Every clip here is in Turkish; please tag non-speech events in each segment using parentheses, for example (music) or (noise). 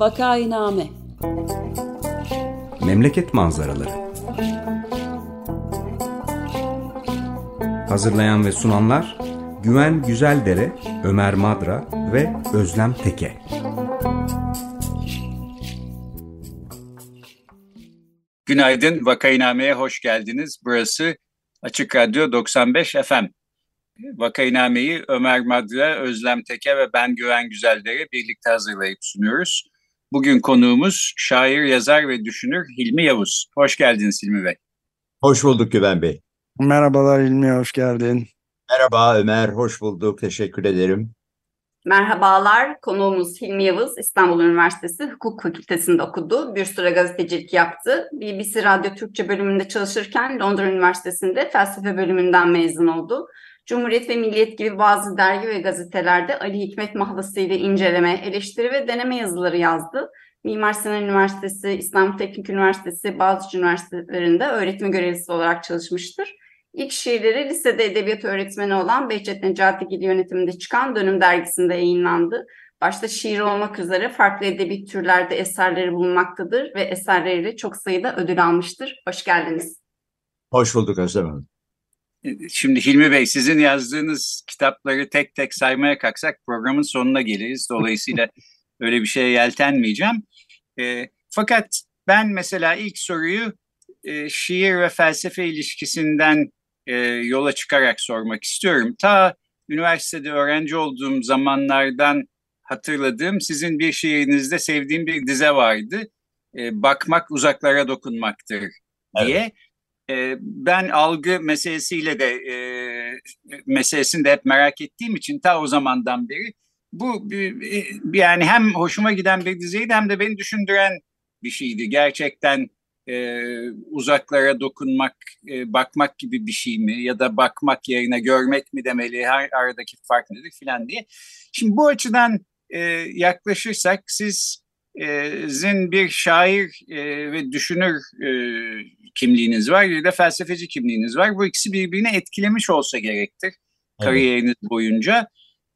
Vakainame Memleket manzaraları Hazırlayan ve sunanlar Güven Güzeldere, Ömer Madra ve Özlem Teke. Günaydın, Vakainame'ye hoş geldiniz. Burası Açık Radyo 95 FM. Vakainame'yi Ömer Madra, Özlem Teke ve ben Güven Güzeldere birlikte hazırlayıp sunuyoruz. Bugün konuğumuz şair, yazar ve düşünür Hilmi Yavuz. Hoş geldiniz Hilmi Bey. Hoş bulduk Güven Bey. Merhabalar Hilmi, hoş geldin. Merhaba Ömer, hoş bulduk. Teşekkür ederim. Merhabalar, konuğumuz Hilmi Yavuz, İstanbul Üniversitesi Hukuk Fakültesi'nde okudu. Bir süre gazetecilik yaptı. BBC Radyo Türkçe bölümünde çalışırken Londra Üniversitesi'nde felsefe bölümünden mezun oldu. Cumhuriyet ve Milliyet gibi bazı dergi ve gazetelerde Ali Hikmet Mahlası ile inceleme, eleştiri ve deneme yazıları yazdı. Mimar Sinan Üniversitesi, İstanbul Teknik Üniversitesi, Boğaziçi Üniversitelerinde öğretim görevlisi olarak çalışmıştır. İlk şiirleri lisede edebiyat öğretmeni olan Behçet Necatigil yönetiminde çıkan Dönüm dergisinde yayınlandı. Başta şiir olmak üzere farklı edebi türlerde eserleri bulunmaktadır ve eserleriyle çok sayıda ödül almıştır. Hoş geldiniz. Hoş bulduk Özlem Hanım. Şimdi Hilmi Bey sizin yazdığınız kitapları tek tek saymaya kalksak programın sonuna geliriz. Dolayısıyla (laughs) öyle bir şeye yeltenmeyeceğim. E, fakat ben mesela ilk soruyu e, şiir ve felsefe ilişkisinden e, yola çıkarak sormak istiyorum. Ta üniversitede öğrenci olduğum zamanlardan hatırladığım sizin bir şiirinizde sevdiğim bir dize vardı. E, bakmak uzaklara dokunmaktır diye. Evet. E, ben algı meselesiyle de e, meselesini de hep merak ettiğim için ta o zamandan beri bu e, yani hem hoşuma giden bir diziydi hem de beni düşündüren bir şeydi. Gerçekten e, uzaklara dokunmak, e, bakmak gibi bir şey mi ya da bakmak yerine görmek mi demeli, her aradaki fark nedir filan diye. Şimdi bu açıdan e, yaklaşırsak siz sizin bir şair e, ve düşünür e, kimliğiniz var bir de felsefeci kimliğiniz var. Bu ikisi birbirini etkilemiş olsa gerektir evet. kariyeriniz boyunca.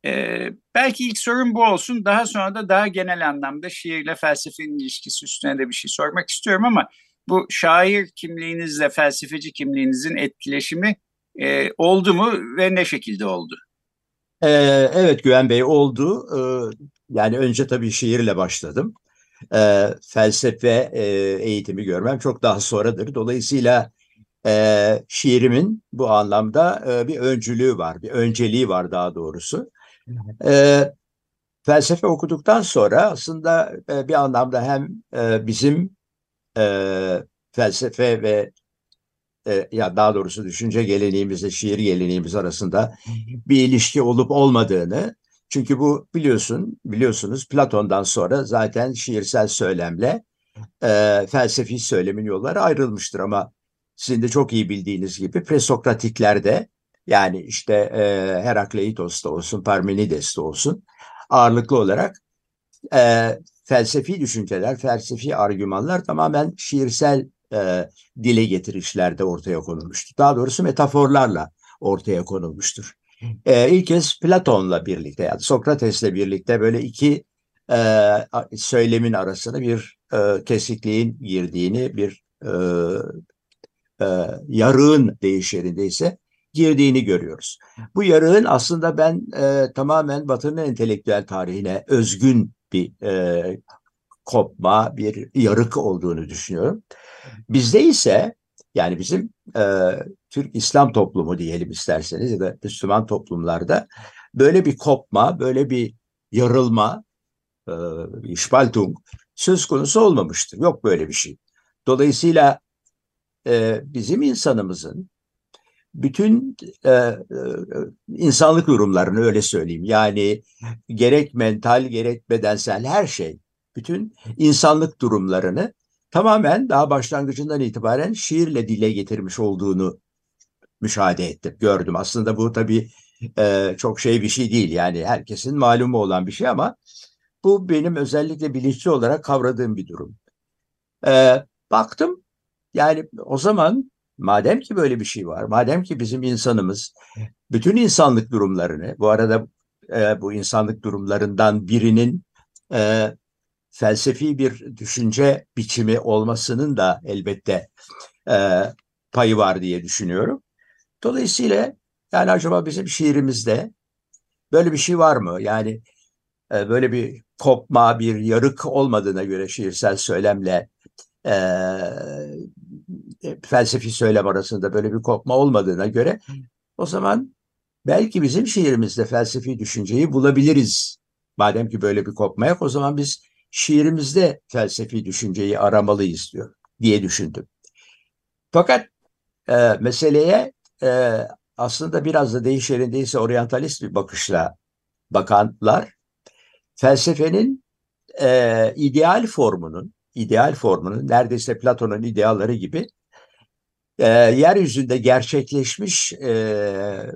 E, belki ilk sorun bu olsun. Daha sonra da daha genel anlamda şiirle felsefenin ilişkisi üstüne de bir şey sormak istiyorum ama bu şair kimliğinizle felsefeci kimliğinizin etkileşimi e, oldu mu ve ne şekilde oldu? Ee, evet Güven Bey oldu. Ee, yani önce tabii şiirle başladım. Ee, felsefe e, eğitimi görmem çok daha sonradır. Dolayısıyla e, şiirimin bu anlamda e, bir öncülüğü var, bir önceliği var daha doğrusu. E, felsefe okuduktan sonra aslında e, bir anlamda hem e, bizim e, felsefe ve e, ya daha doğrusu düşünce geleneğimizle şiir geleneğimiz arasında bir ilişki olup olmadığını çünkü bu biliyorsun biliyorsunuz Platon'dan sonra zaten şiirsel söylemle e, felsefi söylemin yolları ayrılmıştır ama sizin de çok iyi bildiğiniz gibi presokratiklerde yani işte e, Herakleitos'ta olsun Parmenides'te olsun ağırlıklı olarak e, felsefi düşünceler, felsefi argümanlar tamamen şiirsel e, dile getirişlerde ortaya konulmuştur. Daha doğrusu metaforlarla ortaya konulmuştur. E, ilk kez Platon'la birlikte yani Sokrates'le birlikte böyle iki e, söylemin arasına bir e, kesikliğin girdiğini, bir e, e, yarığın değişerinde ise girdiğini görüyoruz. Bu yarığın aslında ben e, tamamen Batı'nın entelektüel tarihine özgün bir e, kopma, bir yarık olduğunu düşünüyorum. Bizde ise yani bizim e, Türk İslam toplumu diyelim isterseniz ya da Müslüman toplumlarda böyle bir kopma, böyle bir yarılma, e, Spaltung söz konusu olmamıştır. Yok böyle bir şey. Dolayısıyla e, bizim insanımızın bütün e, e, insanlık durumlarını öyle söyleyeyim. Yani gerek mental gerek bedensel her şey, bütün insanlık durumlarını tamamen daha başlangıcından itibaren şiirle dile getirmiş olduğunu müşahede ettim, gördüm. Aslında bu tabii e, çok şey bir şey değil yani herkesin malumu olan bir şey ama bu benim özellikle bilinçli olarak kavradığım bir durum. E, baktım yani o zaman madem ki böyle bir şey var, madem ki bizim insanımız bütün insanlık durumlarını, bu arada e, bu insanlık durumlarından birinin e, felsefi bir düşünce biçimi olmasının da elbette e, payı var diye düşünüyorum. Dolayısıyla yani acaba bizim şiirimizde böyle bir şey var mı? Yani e, böyle bir kopma, bir yarık olmadığına göre şiirsel söylemle e, felsefi söylem arasında böyle bir kopma olmadığına göre o zaman belki bizim şiirimizde felsefi düşünceyi bulabiliriz. Madem ki böyle bir kopma yok o zaman biz şiirimizde felsefi düşünceyi aramalıyız diyor diye düşündüm. Fakat e, meseleye e, aslında biraz da değişerindeyse oryantalist bir bakışla bakanlar felsefenin e, ideal formunun ideal formunun neredeyse Platon'un idealleri gibi e, yeryüzünde gerçekleşmiş e,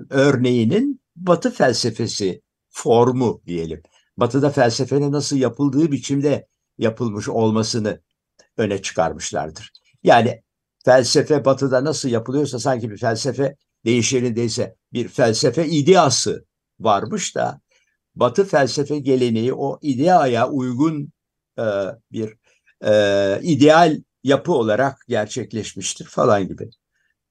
örneğinin Batı felsefesi formu diyelim. Batı'da felsefenin nasıl yapıldığı biçimde yapılmış olmasını öne çıkarmışlardır. Yani felsefe Batı'da nasıl yapılıyorsa sanki bir felsefe değişerindeyse bir felsefe ideası varmış da Batı felsefe geleneği o ideaya uygun e, bir e, ideal yapı olarak gerçekleşmiştir falan gibi.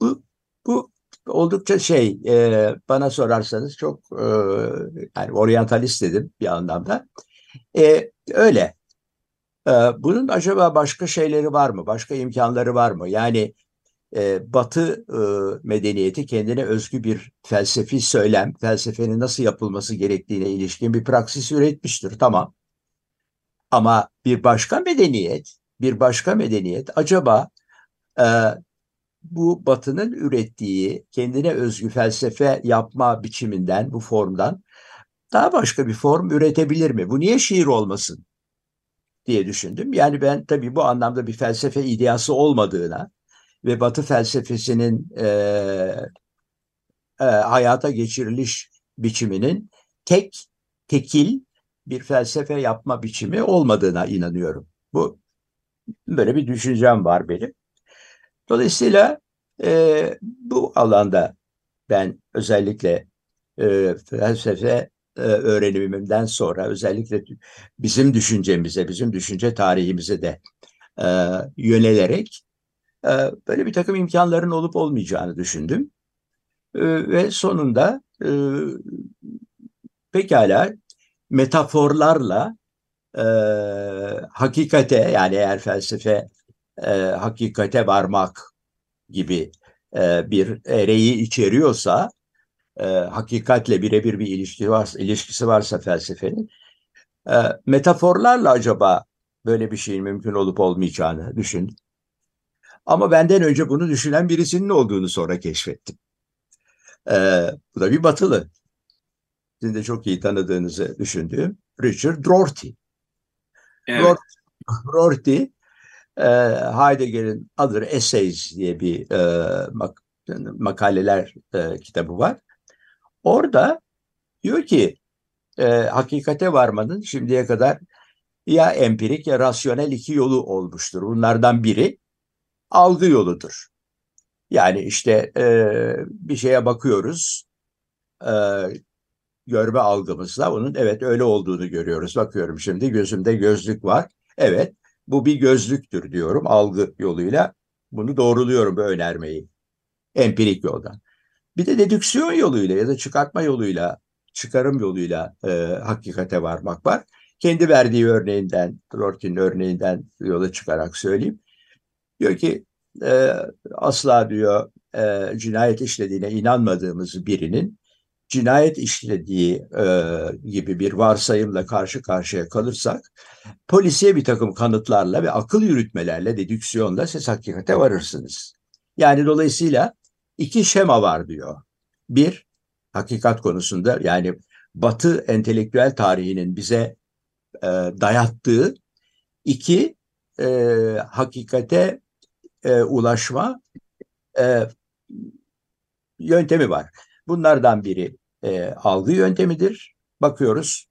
Bu, bu oldukça şey e, bana sorarsanız çok e, yani oryantalist dedim bir anlamda. E, öyle. E, bunun acaba başka şeyleri var mı? Başka imkanları var mı? Yani e, Batı e, medeniyeti kendine özgü bir felsefi söylem, felsefenin nasıl yapılması gerektiğine ilişkin bir praksis üretmiştir. Tamam. Ama bir başka medeniyet, bir başka medeniyet acaba e, bu Batı'nın ürettiği kendine özgü felsefe yapma biçiminden, bu formdan daha başka bir form üretebilir mi? Bu niye şiir olmasın diye düşündüm. Yani ben tabii bu anlamda bir felsefe ideası olmadığına ve Batı felsefesinin e, e, hayata geçiriliş biçiminin tek, tekil bir felsefe yapma biçimi olmadığına inanıyorum. Bu böyle bir düşüncem var benim. Dolayısıyla e, bu alanda ben özellikle e, felsefe öğrenimimden sonra özellikle bizim düşüncemize, bizim düşünce tarihimize de e, yönelerek e, böyle bir takım imkanların olup olmayacağını düşündüm. E, ve sonunda e, pekala metaforlarla e, hakikate yani eğer felsefe e, hakikate varmak gibi e, bir ereği içeriyorsa e, hakikatle birebir bir ilişki varsa, ilişkisi varsa felsefenin e, metaforlarla acaba böyle bir şeyin mümkün olup olmayacağını düşün. Ama benden önce bunu düşünen birisinin olduğunu sonra keşfettim. E, bu da bir batılı. Sizin de çok iyi tanıdığınızı düşündüğüm Richard Rorty. Evet. Rorty, e, Heidegger'in Other Essays diye bir e, mak makaleler e, kitabı var. Orada diyor ki e, hakikate varmanın şimdiye kadar ya empirik ya rasyonel iki yolu olmuştur. Bunlardan biri algı yoludur. Yani işte e, bir şeye bakıyoruz, e, görme algımızla onun evet öyle olduğunu görüyoruz. Bakıyorum şimdi gözümde gözlük var. Evet bu bir gözlüktür diyorum algı yoluyla. Bunu doğruluyorum bu önermeyi. Empirik yoldan. Bir de dedüksiyon yoluyla ya da çıkartma yoluyla, çıkarım yoluyla e, hakikate varmak var. Kendi verdiği örneğinden, Rorty'nin örneğinden yola çıkarak söyleyeyim. Diyor ki e, asla diyor e, cinayet işlediğine inanmadığımız birinin cinayet işlediği e, gibi bir varsayımla karşı karşıya kalırsak polisiye bir takım kanıtlarla ve akıl yürütmelerle, dedüksiyonla siz hakikate varırsınız. Yani dolayısıyla iki şema var diyor. Bir, hakikat konusunda yani Batı entelektüel tarihinin bize e, dayattığı iki e, hakikate e, ulaşma e, yöntemi var. Bunlardan biri e, algı yöntemidir. Bakıyoruz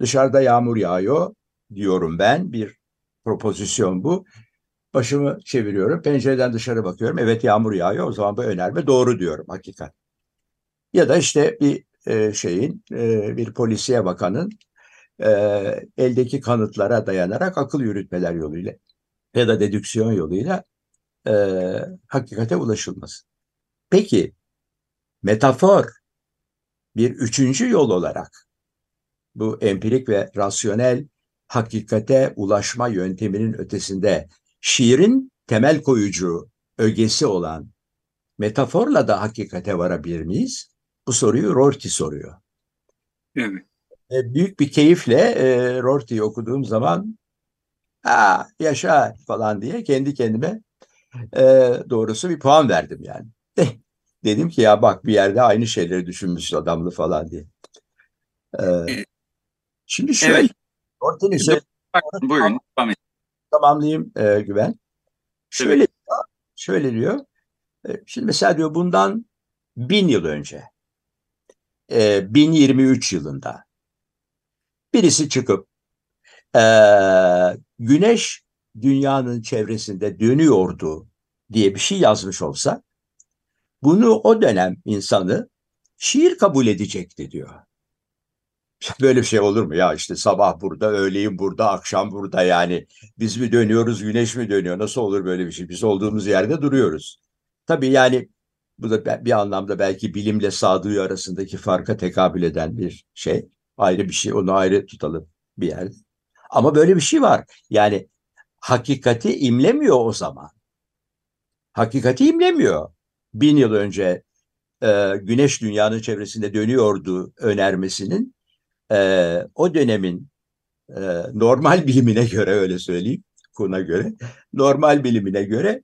dışarıda yağmur yağıyor diyorum ben bir propozisyon bu. Başımı çeviriyorum pencereden dışarı bakıyorum evet yağmur yağıyor o zaman bu önerme doğru diyorum hakikat. Ya da işte bir e, şeyin e, bir polisiye bakanın e, eldeki kanıtlara dayanarak akıl yürütmeler yoluyla ya da dedüksiyon yoluyla e, hakikate ulaşılması. Peki metafor bir üçüncü yol olarak bu empirik ve rasyonel hakikate ulaşma yönteminin ötesinde şiirin temel koyucu ögesi olan metaforla da hakikate varabilir miyiz? Bu soruyu Rorty soruyor. Evet. E, büyük bir keyifle e, Rorty'yi okuduğum zaman ha yaşa falan diye kendi kendime e, doğrusu bir puan verdim yani. Dedim ki ya bak bir yerde aynı şeyleri düşünmüş adamlı falan diye. E, şimdi şöyle evet. Söylediği Buyurun. Tamamlayayım e, Güven. Şöyle diyor, şöyle diyor. E, şimdi mesela diyor bundan bin yıl önce, e, 1023 yılında birisi çıkıp e, güneş dünyanın çevresinde dönüyordu diye bir şey yazmış olsa bunu o dönem insanı şiir kabul edecekti diyor. (laughs) Böyle bir şey olur mu ya işte sabah burada, öğleyin burada, akşam burada yani biz mi dönüyoruz, güneş mi dönüyor? Nasıl olur böyle bir şey? Biz olduğumuz yerde duruyoruz. Tabii yani bu da bir anlamda belki bilimle sağduyu arasındaki farka tekabül eden bir şey. Ayrı bir şey, onu ayrı tutalım bir yerde. Ama böyle bir şey var. Yani hakikati imlemiyor o zaman. Hakikati imlemiyor. Bin yıl önce e, güneş dünyanın çevresinde dönüyordu önermesinin e, o dönemin e, normal (laughs) bilimine göre öyle söyleyeyim, Kuhn'a göre, normal bilimine göre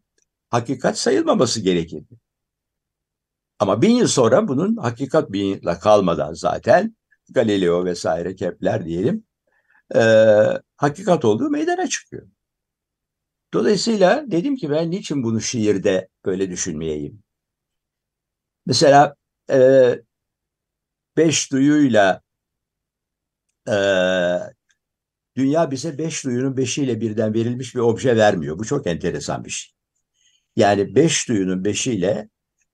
hakikat sayılmaması gerekirdi. Ama bin yıl sonra bunun hakikat bin kalmadan zaten Galileo vesaire Kepler diyelim e, hakikat olduğu meydana çıkıyor. Dolayısıyla dedim ki ben niçin bunu şiirde böyle düşünmeyeyim? Mesela e, beş duyuyla e, dünya bize beş duyunun beşiyle birden verilmiş bir obje vermiyor. Bu çok enteresan bir şey. Yani beş duyunun beşiyle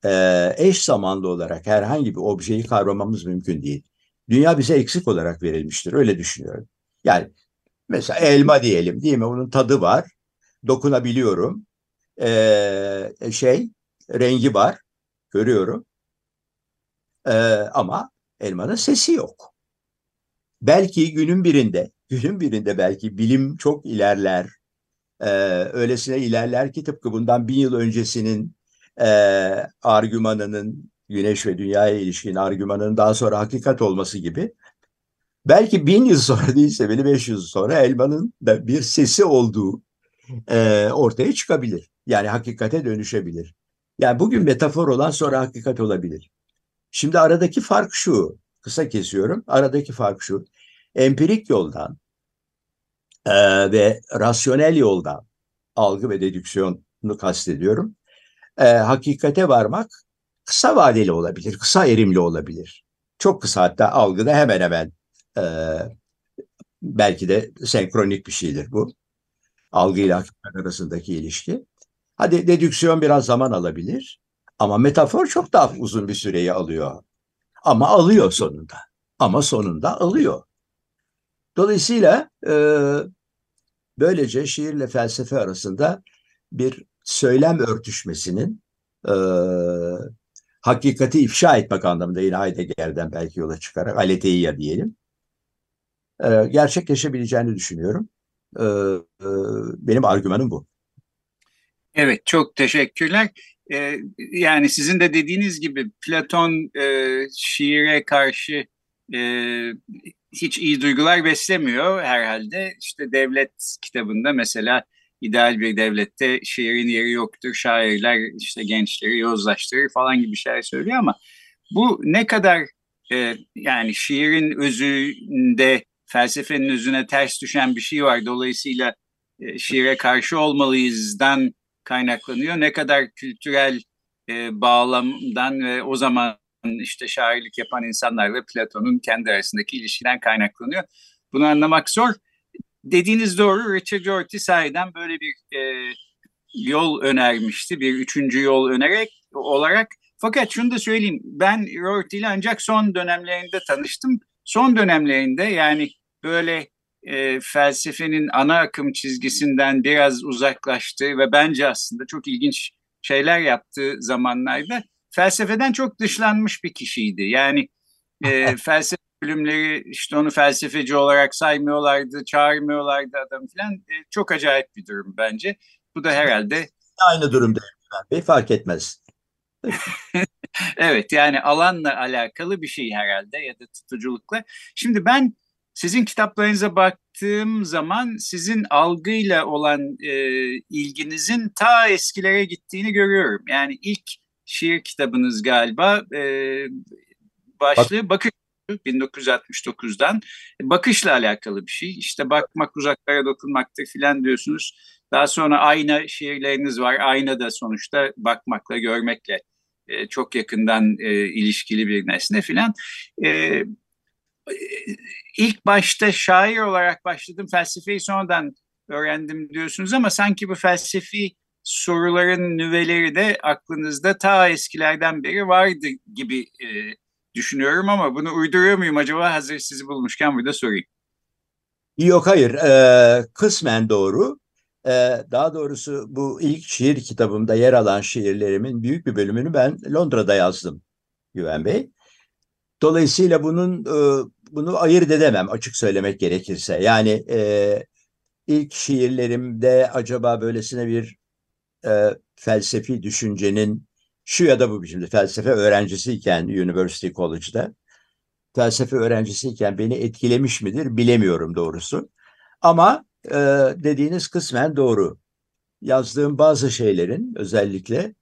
e, eş zamanlı olarak herhangi bir objeyi kavramamız mümkün değil. Dünya bize eksik olarak verilmiştir. Öyle düşünüyorum. Yani mesela elma diyelim değil mi? Onun tadı var. Dokunabiliyorum. Ee, şey rengi var. Görüyorum. Ee, ama elmanın sesi yok. Belki günün birinde, günün birinde belki bilim çok ilerler. Ee, öylesine ilerler ki tıpkı bundan bin yıl öncesinin e, argümanının güneş ve dünyaya ilişkin argümanının daha sonra hakikat olması gibi belki bin yıl sonra (laughs) değilse bile beş yıl sonra elmanın da bir sesi olduğu e, ortaya çıkabilir. Yani hakikate dönüşebilir. Yani bugün metafor olan sonra hakikat olabilir. Şimdi aradaki fark şu, kısa kesiyorum. Aradaki fark şu, empirik yoldan e, ve rasyonel yoldan algı ve dedüksiyonu kastediyorum. E, hakikate varmak kısa vadeli olabilir, kısa erimli olabilir. Çok kısa hatta algıda hemen hemen e, belki de senkronik bir şeydir bu. Algı ile hakikat arasındaki ilişki. Hadi dedüksiyon biraz zaman alabilir ama metafor çok daha uzun bir süreyi alıyor. Ama alıyor sonunda. Ama sonunda alıyor. Dolayısıyla e, böylece şiirle felsefe arasında bir söylem örtüşmesinin e, hakikati ifşa etmek anlamında yine Heidegger'den belki yola çıkarak aletheia diyelim e, gerçekleşebileceğini düşünüyorum. E, e, benim argümanım bu. Evet çok teşekkürler. Ee, yani sizin de dediğiniz gibi Platon e, şiire karşı e, hiç iyi duygular beslemiyor herhalde. İşte devlet kitabında mesela ideal bir devlette şiirin yeri yoktur, şairler işte gençleri yozlaştırır falan gibi şeyler söylüyor ama bu ne kadar e, yani şiirin özünde felsefenin özüne ters düşen bir şey var. Dolayısıyla e, şiire karşı olmalıyızdan kaynaklanıyor. Ne kadar kültürel e, bağlamdan ve o zaman işte şairlik yapan insanlarla Platon'un kendi arasındaki ilişkiden kaynaklanıyor. Bunu anlamak zor. Dediğiniz doğru. Richard Rorty sahiden böyle bir e, yol önermişti. Bir üçüncü yol önerek olarak. Fakat şunu da söyleyeyim. Ben Rorty ile ancak son dönemlerinde tanıştım. Son dönemlerinde yani böyle e, felsefenin ana akım çizgisinden biraz uzaklaştığı ve bence aslında çok ilginç şeyler yaptığı zamanlarda felsefeden çok dışlanmış bir kişiydi. Yani e, (laughs) felsefe bölümleri işte onu felsefeci olarak saymıyorlardı, çağırmıyorlardı adam filan. E, çok acayip bir durum bence. Bu da herhalde... Aynı durumda Bey fark etmez. (laughs) evet yani alanla alakalı bir şey herhalde ya da tutuculukla. Şimdi ben sizin kitaplarınıza baktığım zaman sizin algıyla olan e, ilginizin ta eskilere gittiğini görüyorum. Yani ilk şiir kitabınız galiba e, başlığı Bakış 1969'dan bakışla alakalı bir şey. İşte bakmak uzaklara dokunmaktır filan diyorsunuz. Daha sonra ayna şiirleriniz var. Ayna da sonuçta bakmakla, görmekle e, çok yakından e, ilişkili bir nesne filan. E, ilk başta şair olarak başladım. Felsefeyi sonradan öğrendim diyorsunuz ama sanki bu felsefi soruların nüveleri de aklınızda ta eskilerden beri vardı gibi e, düşünüyorum ama bunu uyduruyor muyum acaba hazır sizi bulmuşken burada sorayım. Yok hayır ee, kısmen doğru. Ee, daha doğrusu bu ilk şiir kitabımda yer alan şiirlerimin büyük bir bölümünü ben Londra'da yazdım Güven Bey. Dolayısıyla bunun e, bunu ayırt edemem açık söylemek gerekirse. Yani e, ilk şiirlerimde acaba böylesine bir e, felsefi düşüncenin şu ya da bu biçimde felsefe öğrencisiyken University College'da felsefe öğrencisiyken beni etkilemiş midir bilemiyorum doğrusu. Ama e, dediğiniz kısmen doğru. Yazdığım bazı şeylerin özellikle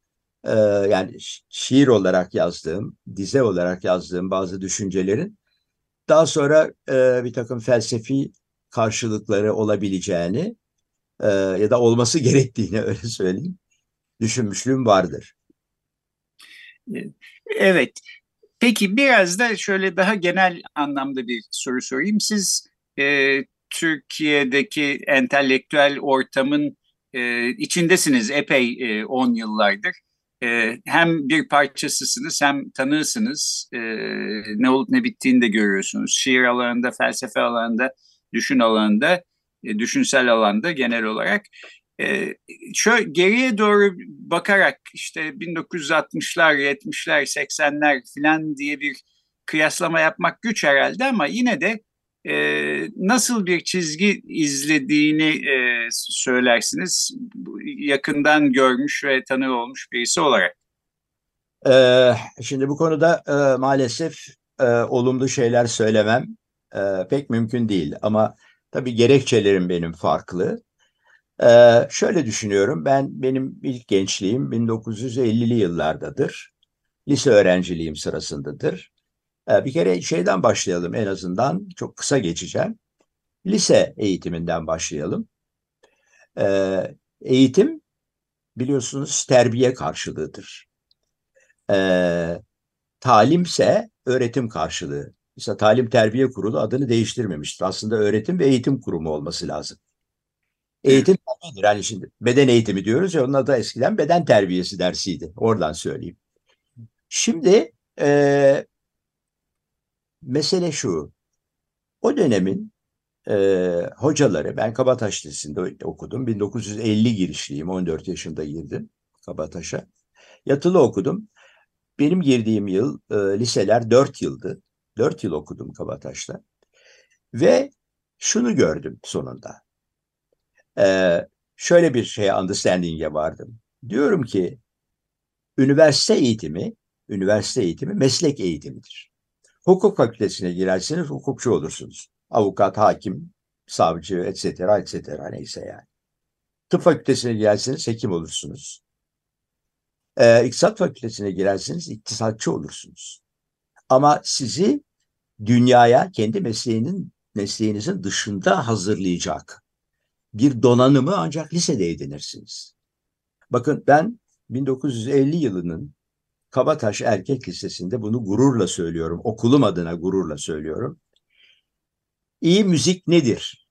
e, yani şiir olarak yazdığım, dize olarak yazdığım bazı düşüncelerin daha sonra e, bir takım felsefi karşılıkları olabileceğini e, ya da olması (laughs) gerektiğini öyle söyleyeyim düşünmüşlüğüm vardır. Evet. Peki biraz da şöyle daha genel anlamda bir soru sorayım. Siz e, Türkiye'deki entelektüel ortamın e, içindesiniz epey 10 e, yıllardır. E, hem bir parçasısınız hem tanığısınız. E, ne olup ne bittiğini de görüyorsunuz. Şiir alanında, felsefe alanında, düşün alanında, e, düşünsel alanda genel olarak. E, şöyle geriye doğru bakarak işte 1960'lar, 70'ler, 80'ler filan diye bir kıyaslama yapmak güç herhalde ama yine de e, nasıl bir çizgi izlediğini e, söylersiniz yakından görmüş ve tanı olmuş birisi olarak. Ee, şimdi bu konuda e, maalesef e, olumlu şeyler söylemem e, pek mümkün değil ama tabii gerekçelerim benim farklı. Ee, şöyle düşünüyorum ben benim ilk gençliğim 1950'li yıllardadır. Lise öğrenciliğim sırasındadır. Ee, bir kere şeyden başlayalım en azından çok kısa geçeceğim. Lise eğitiminden başlayalım. Ee, eğitim biliyorsunuz terbiye karşılığıdır. Ee, talimse öğretim karşılığı. Mesela Talim Terbiye Kurulu adını değiştirmemiştir. Aslında öğretim ve eğitim kurumu olması lazım. Eğitim terbiyedir. Hani şimdi beden eğitimi diyoruz ya onun adı eskiden beden terbiyesi dersiydi. Oradan söyleyeyim. Şimdi e, mesele şu. O dönemin e, hocaları, ben Kabataş Lisesi'nde okudum. 1950 girişliyim, 14 yaşında girdim Kabataş'a. Yatılı okudum. Benim girdiğim yıl e, liseler 4 yıldı. 4 yıl okudum Kabataş'ta. Ve şunu gördüm sonunda. Ee, şöyle bir şeye understanding'e vardım. Diyorum ki üniversite eğitimi, üniversite eğitimi meslek eğitimidir. Hukuk fakültesine girerseniz hukukçu olursunuz. Avukat, hakim, savcı, etc. etc. neyse yani. Tıp fakültesine girerseniz hekim olursunuz. Ee, İktisat fakültesine girerseniz iktisatçı olursunuz. Ama sizi dünyaya kendi mesleğinin mesleğinizin dışında hazırlayacak bir donanımı ancak lisede edinirsiniz. Bakın ben 1950 yılının Kabataş Erkek Lisesi'nde bunu gururla söylüyorum. Okulum adına gururla söylüyorum. İyi müzik nedir?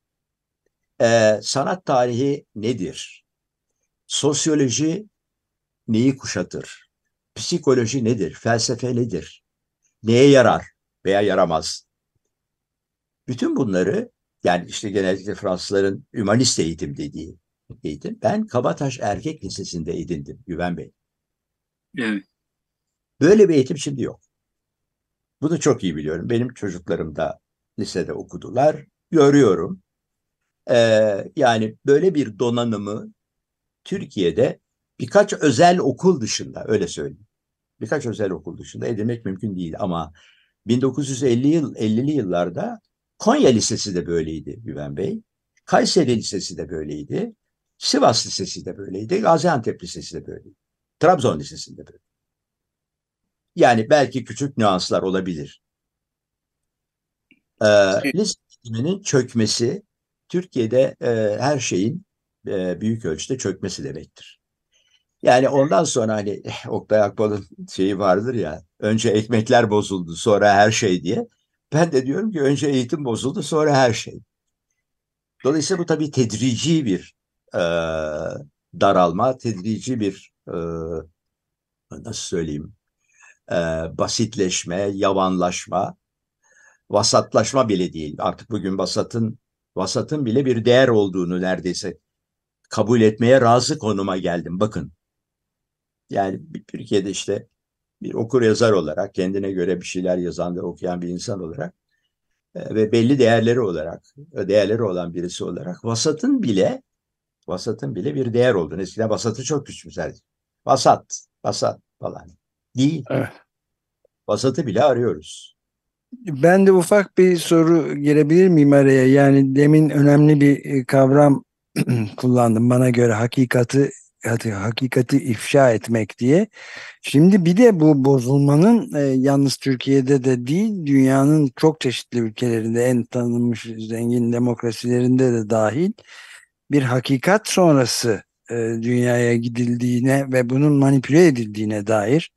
Ee, sanat tarihi nedir? Sosyoloji neyi kuşatır? Psikoloji nedir? Felsefe nedir? Neye yarar veya yaramaz? Bütün bunları Yani işte genellikle Fransızların ümanist eğitim dediği eğitim. Ben Kabataş Erkek Lisesi'nde edindim Güven Bey. Evet. Böyle bir eğitim şimdi yok. Bunu çok iyi biliyorum. Benim çocuklarım da lisede okudular. Görüyorum. Ee, yani böyle bir donanımı Türkiye'de birkaç özel okul dışında öyle söyleyeyim. Birkaç özel okul dışında edinmek mümkün değil ama 1950 yıl 50'li yıllarda Konya Lisesi de böyleydi Güven Bey. Kayseri Lisesi de böyleydi. Sivas Lisesi de böyleydi. Gaziantep Lisesi de böyleydi. Trabzon Lisesi de böyleydi. Yani belki küçük nüanslar olabilir. Ee, lise eğitiminin çökmesi Türkiye'de e, her şeyin e, büyük ölçüde çökmesi demektir. Yani ondan sonra hani Oktay Akbal'ın şeyi vardır ya önce ekmekler bozuldu sonra her şey diye. Ben de diyorum ki önce eğitim bozuldu sonra her şey. Dolayısıyla bu tabii tedrici bir e, daralma, tedrici bir e, nasıl söyleyeyim e, basitleşme, yavanlaşma, vasatlaşma bile değil. Artık bugün vasatın vasatın bile bir değer olduğunu neredeyse kabul etmeye razı konuma geldim. Bakın. Yani Türkiye'de işte bir okur yazar olarak kendine göre bir şeyler yazan ve okuyan bir insan olarak e, ve belli değerleri olarak değerleri olan birisi olarak vasatın bile vasatın bile bir değer olduğunu eskiden vasatı çok küçümserdik. Vasat, vasat falan. Değil. Evet. Vasatı bile arıyoruz. Ben de ufak bir soru girebilir miyim araya? Yani demin önemli bir e, kavram (clears throat) kullandım bana göre hakikati hakikati ifşa etmek diye. Şimdi bir de bu bozulmanın e, yalnız Türkiye'de de değil dünyanın çok çeşitli ülkelerinde en tanınmış zengin demokrasilerinde de dahil bir hakikat sonrası e, dünyaya gidildiğine ve bunun manipüle edildiğine dair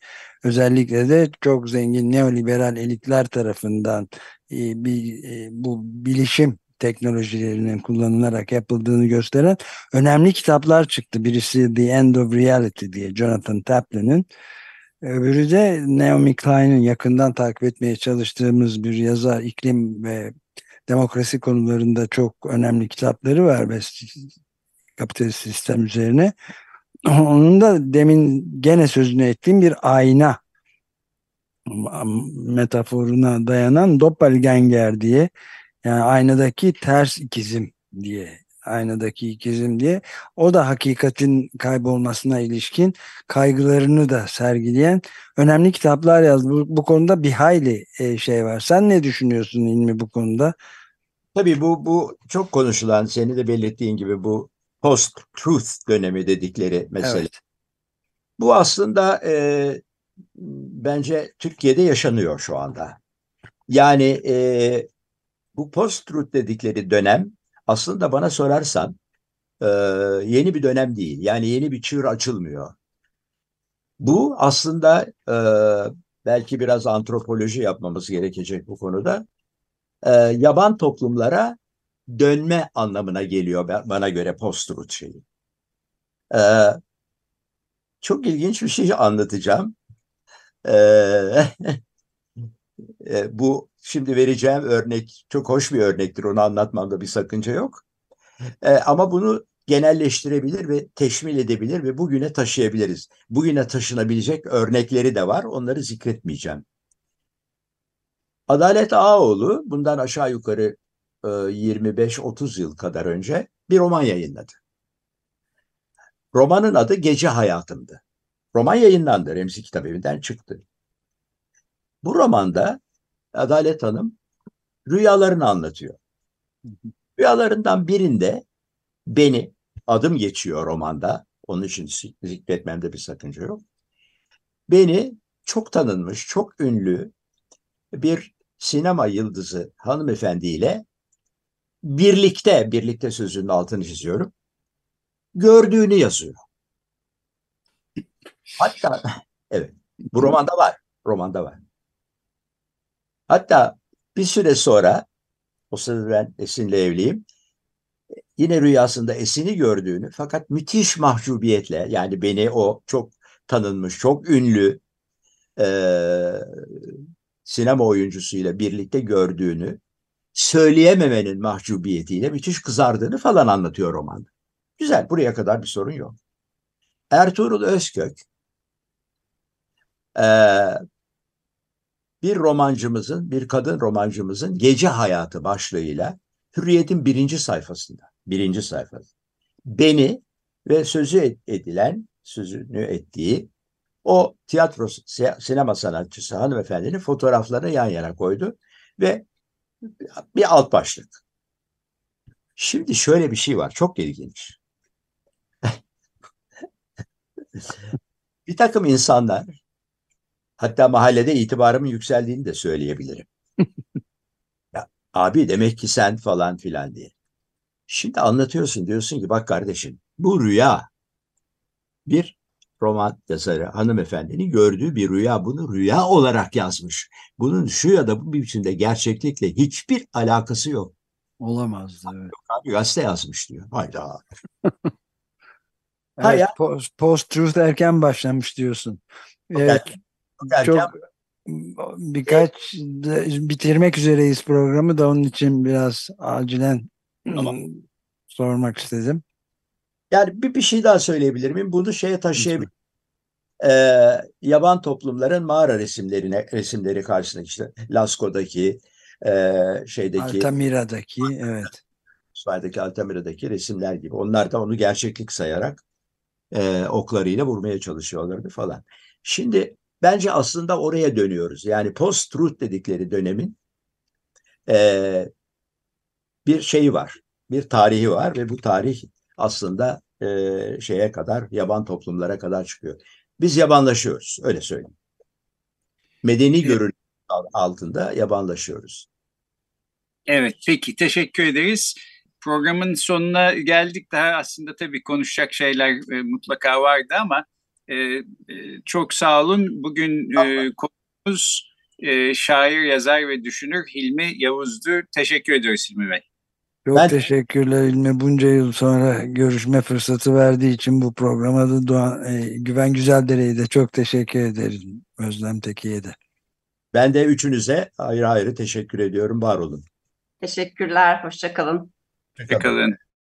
özellikle de çok zengin neoliberal elitler tarafından e, bir, e, bu bilişim teknolojilerinin kullanılarak yapıldığını gösteren önemli kitaplar çıktı. Birisi The End of Reality diye Jonathan Taplin'in. Öbürü de Naomi Klein'in yakından takip etmeye çalıştığımız bir yazar iklim ve demokrasi konularında çok önemli kitapları var ve kapitalist sistem üzerine. Onun da demin gene sözünü ettiğim bir ayna metaforuna dayanan doppelganger diye yani aynadaki ters ikizim diye aynadaki ikizim diye o da hakikatin kaybolmasına ilişkin kaygılarını da sergileyen önemli kitaplar yazdı. Bu, bu konuda bir hayli e, şey var. Sen ne düşünüyorsun İlmi bu konuda? Tabii bu bu çok konuşulan seni de belirttiğin gibi bu post-truth dönemi dedikleri mesele. Evet. Bu aslında e, bence Türkiye'de yaşanıyor şu anda. Yani e, bu post-truth dedikleri dönem aslında bana sorarsan e, yeni bir dönem değil. Yani yeni bir çığır açılmıyor. Bu aslında e, belki biraz antropoloji yapmamız gerekecek bu konuda. E, yaban toplumlara dönme anlamına geliyor bana göre post-truth şeyi. E, çok ilginç bir şey anlatacağım. E, (laughs) e, bu şimdi vereceğim örnek çok hoş bir örnektir. Onu anlatmamda bir sakınca yok. E, ama bunu genelleştirebilir ve teşmil edebilir ve bugüne taşıyabiliriz. Bugüne taşınabilecek örnekleri de var. Onları zikretmeyeceğim. Adalet Ağoğlu bundan aşağı yukarı 25-30 yıl kadar önce bir roman yayınladı. Romanın adı Gece Hayatımdı. Roman yayınlandı. Remzi Kitap Evi'nden çıktı. Bu romanda Adalet Hanım rüyalarını anlatıyor. Rüyalarından birinde beni, adım geçiyor romanda, onun için zikretmemde bir sakınca yok. Beni çok tanınmış, çok ünlü bir sinema yıldızı hanımefendiyle birlikte, birlikte sözünün altını çiziyorum, gördüğünü yazıyor. Hatta, (laughs) evet, bu romanda var, romanda var. Hatta bir süre sonra o sırada ben Esin'le evliyim. Yine rüyasında Esin'i gördüğünü fakat müthiş mahcubiyetle yani beni o çok tanınmış, çok ünlü e, sinema oyuncusuyla birlikte gördüğünü söyleyememenin mahcubiyetiyle müthiş kızardığını falan anlatıyor romanda. Güzel, buraya kadar bir sorun yok. Ertuğrul Özkök bir romancımızın, bir kadın romancımızın gece hayatı başlığıyla Hürriyet'in birinci sayfasında, birinci sayfası. Beni ve sözü edilen, sözünü ettiği o tiyatro sinema sanatçısı hanımefendinin fotoğraflarını yan yana koydu ve bir alt başlık. Şimdi şöyle bir şey var, çok ilginç. (laughs) bir takım insanlar, hatta mahallede itibarımın yükseldiğini de söyleyebilirim. (laughs) ya, abi demek ki sen falan filan diye. Şimdi anlatıyorsun diyorsun ki bak kardeşim bu rüya. Bir roman yazarı hanımefendinin gördüğü bir rüya. Bunu rüya olarak yazmış. Bunun şu ya da bu biçimde gerçeklikle hiçbir alakası yok. Olamaz. Evet. Abi gazete yazmış diyor. Hayda. (laughs) evet, post, post-truth erken başlamış diyorsun. Evet, erken, çok birkaç bitirmek üzereyiz programı da onun için biraz acilen tamam. sormak istedim. Yani bir, bir şey daha söyleyebilir miyim? Bunu şeye taşıyabilirim. Ee, yaban toplumların mağara resimlerine resimleri karşısında işte Lascau'daki e, şeydeki Altamira'daki evet. Suay'daki Altamira'daki resimler gibi. Onlar da onu gerçeklik sayarak e, oklarıyla vurmaya çalışıyorlardı falan. Şimdi bence aslında oraya dönüyoruz. Yani post-truth dedikleri dönemin e, bir şeyi var. Bir tarihi var ve bu tarih aslında e, şeye kadar, yaban toplumlara kadar çıkıyor. Biz yabanlaşıyoruz, öyle söyleyeyim. Medeni evet. görünüm altında yabanlaşıyoruz. Evet, peki teşekkür ederiz. Programın sonuna geldik. Daha aslında tabii konuşacak şeyler e, mutlaka vardı ama e, e, çok sağ olun. Bugün e, konumuz e, şair, yazar ve düşünür Hilmi Yavuz'du. Teşekkür ediyoruz Hilmi Bey. Çok ben... teşekkürler İlmi. Bunca yıl sonra görüşme fırsatı verdiği için bu programa da Doğan, e, Güven Güzeldere'ye de çok teşekkür ederim. Özlem Teki'ye de. Ben de üçünüze ayrı ayrı teşekkür ediyorum. Var olun. Teşekkürler. Hoşçakalın. Hoşçakalın.